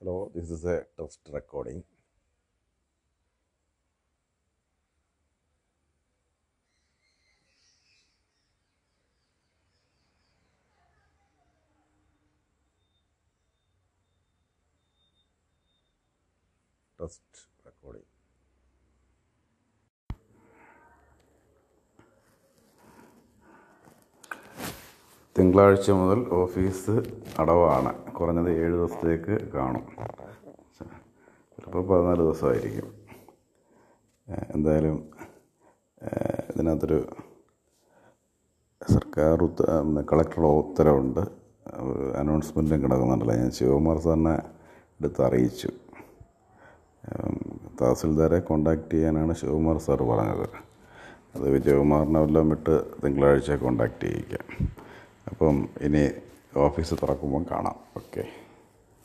Hello, this is a test recording. Test recording. തിങ്കളാഴ്ച മുതൽ office അടവാണ്. കുറഞ്ഞത് ഏഴ് ദിവസത്തേക്ക് കാണും. ചിലപ്പോൾ പതിനാല് ദിവസമായിരിക്കും. എന്തായാലും ഇതിനകത്തൊരു സർക്കാർ ഉത്ത കളക്ടറുടെ ഉത്തരവുണ്ട്. അനൗൺസ്മെന്റും കിടക്കുന്നുണ്ടല്ലോ. ഞാൻ ശിവകുമാർ സാറിനെ എടുത്ത് അറിയിച്ചു. തഹസിൽദാരെ കോണ്ടാക്ട് ചെയ്യാനാണ് ശിവകുമാർ സാർ പറഞ്ഞത്. അത് വിജയകുമാറിനെ വല്ലതും വിട്ട് തിങ്കളാഴ്ച കോണ്ടാക്ട് ചെയ്യിക്കാം. അപ്പം ഇനി ഓഫീസ് തുറക്കുമ്പം കാണാം. ഓക്കെ.